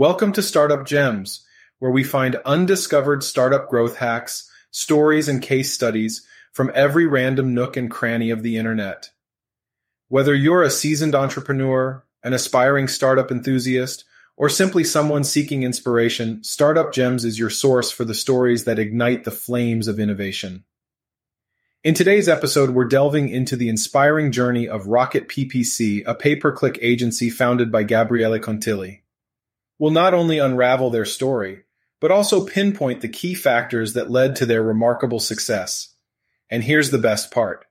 Welcome to Startup Gems, where we find undiscovered startup growth hacks, stories, and case studies from every random nook and cranny of the internet. Whether you're a seasoned entrepreneur, an aspiring startup enthusiast, or simply someone seeking inspiration, Startup Gems is your source for the stories that ignite the flames of innovation. In today's episode, we're delving into the inspiring journey of Rocket PPC, a pay-per-click agency founded by Gabriele Contilli. We'll not only unravel their story, but also pinpoint the key factors that led to their remarkable success. And here's the best part.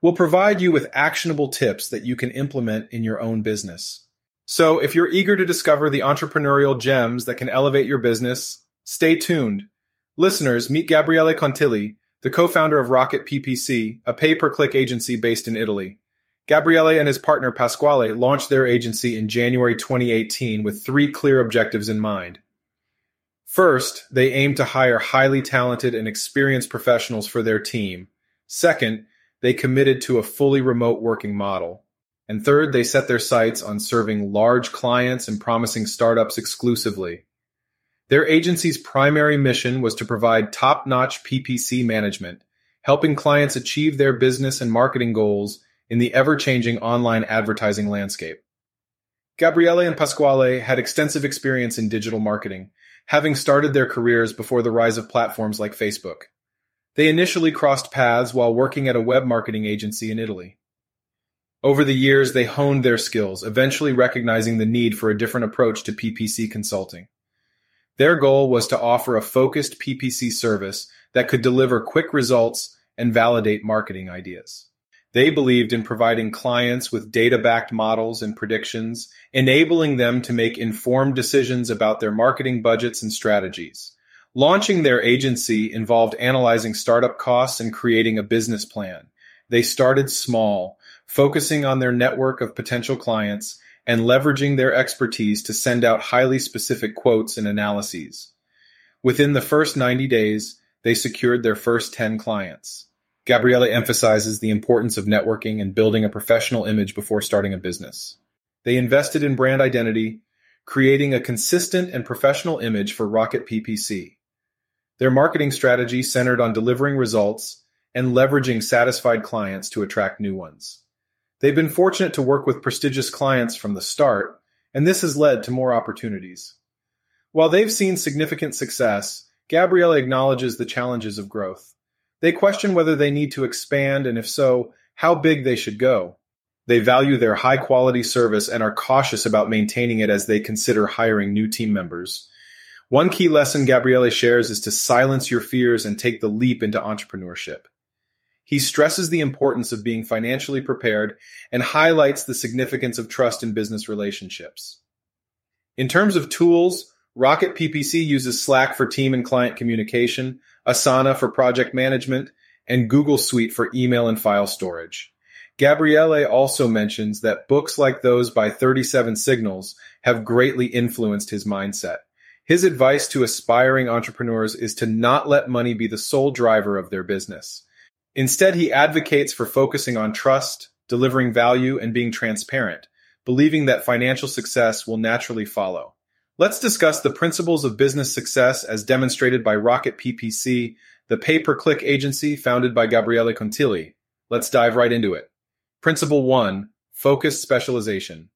We'll provide you with actionable tips that you can implement in your own business. So if you're eager to discover the entrepreneurial gems that can elevate your business, stay tuned. Listeners, meet Gabriele Contilli, the co-founder of Rocket PPC, a pay-per-click agency based in Italy. Gabriele and his partner Pasquale launched their agency in January 2018 with three clear objectives in mind. First, they aim to hire highly talented and experienced professionals for their team. Second, they committed to a fully remote working model. And third, they set their sights on serving large clients and promising startups exclusively. Their agency's primary mission was to provide top notch PPC management, helping clients achieve their business and marketing goals in the ever changing online advertising landscape. Gabriele and Pasquale had extensive experience in digital marketing, having started their careers before the rise of platforms like Facebook. They initially crossed paths while working at a web marketing agency in Italy. Over the years, they honed their skills, eventually recognizing the need for a different approach to PPC consulting. Their goal was to offer a focused PPC service that could deliver quick results and validate marketing ideas. They believed in providing clients with data-backed models and predictions, enabling them to make informed decisions about their marketing budgets and strategies. Launching their agency involved analyzing startup costs and creating a business plan. They started small, focusing on their network of potential clients, and leveraging their expertise to send out highly specific quotes and analyses. Within the first 90 days, they secured their first 10 clients. Gabriele emphasizes the importance of networking and building a professional image before starting a business. They invested in brand identity, creating a consistent and professional image for Rocket PPC. Their marketing strategy centered on delivering results and leveraging satisfied clients to attract new ones. They've been fortunate to work with prestigious clients from the start, and this has led to more opportunities. While they've seen significant success, Gabriele acknowledges the challenges of growth. They question whether they need to expand, and if so, how big they should go. They value their high quality service and are cautious about maintaining it as they consider hiring new team members. One key lesson Gabriele shares is to silence your fears and take the leap into entrepreneurship. He stresses the importance of being financially prepared and highlights the significance of trust in business relationships. In terms of tools, Rocket PPC uses Slack for team and client communication, Asana for project management, and Google Suite for email and file storage. Gabriele also mentions that books like those by 37 Signals have greatly influenced his mindset. His advice to aspiring entrepreneurs is to not let money be the sole driver of their business. Instead, he advocates for focusing on trust, delivering value, and being transparent, believing that financial success will naturally follow. Let's discuss the principles of business success as demonstrated by Rocket PPC, the pay-per-click agency founded by Gabriele Contilli. Let's dive right into it. Principle 1. Focused specialization.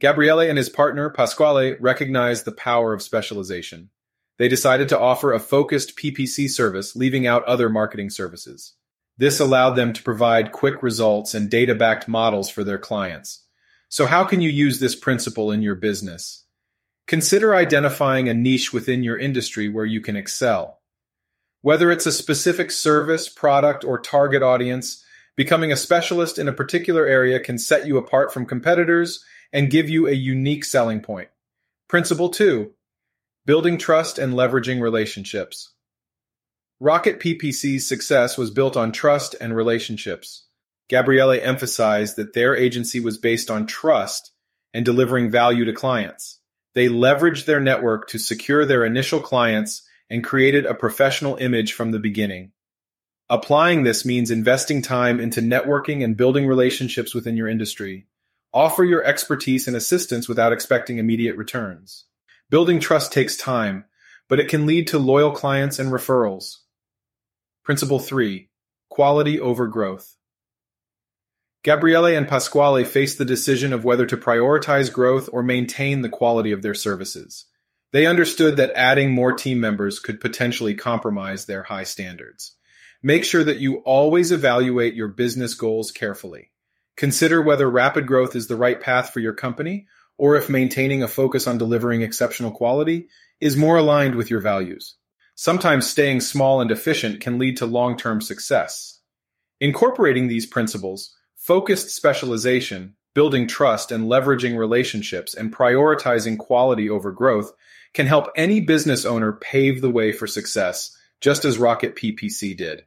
Gabriele and his partner, Pasquale, recognized the power of specialization. They decided to offer a focused PPC service, leaving out other marketing services. This allowed them to provide quick results and data-backed models for their clients. So how can you use this principle in your business? Consider identifying a niche within your industry where you can excel. Whether it's a specific service, product, or target audience, becoming a specialist in a particular area can set you apart from competitors and give you a unique selling point. Principle 2. Building trust and leveraging relationships. Rocket PPC's success was built on trust and relationships. Gabriele emphasized that their agency was based on trust and delivering value to clients. They leveraged their network to secure their initial clients and created a professional image from the beginning. Applying this means investing time into networking and building relationships within your industry. Offer your expertise and assistance without expecting immediate returns. Building trust takes time, but it can lead to loyal clients and referrals. Principle 3. Quality over growth. Gabriele and Pasquale faced the decision of whether to prioritize growth or maintain the quality of their services. They understood that adding more team members could potentially compromise their high standards. Make sure that you always evaluate your business goals carefully. Consider whether rapid growth is the right path for your company or if maintaining a focus on delivering exceptional quality is more aligned with your values. Sometimes staying small and efficient can lead to long-term success. Incorporating these principles, focused specialization, building trust and leveraging relationships, and prioritizing quality over growth can help any business owner pave the way for success, just as Rocket PPC did.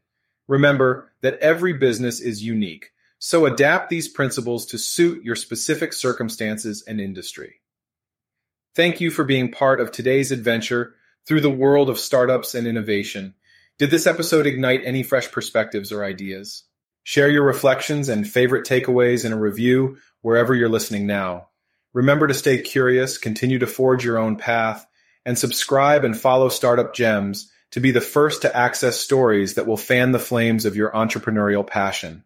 Remember that every business is unique, so adapt these principles to suit your specific circumstances and industry. Thank you for being part of today's adventure through the world of startups and innovation. Did this episode ignite any fresh perspectives or ideas? Share your reflections and favorite takeaways in a review wherever you're listening now. Remember to stay curious, continue to forge your own path, and subscribe and follow Startup Gems to be the first to access stories that will fan the flames of your entrepreneurial passion.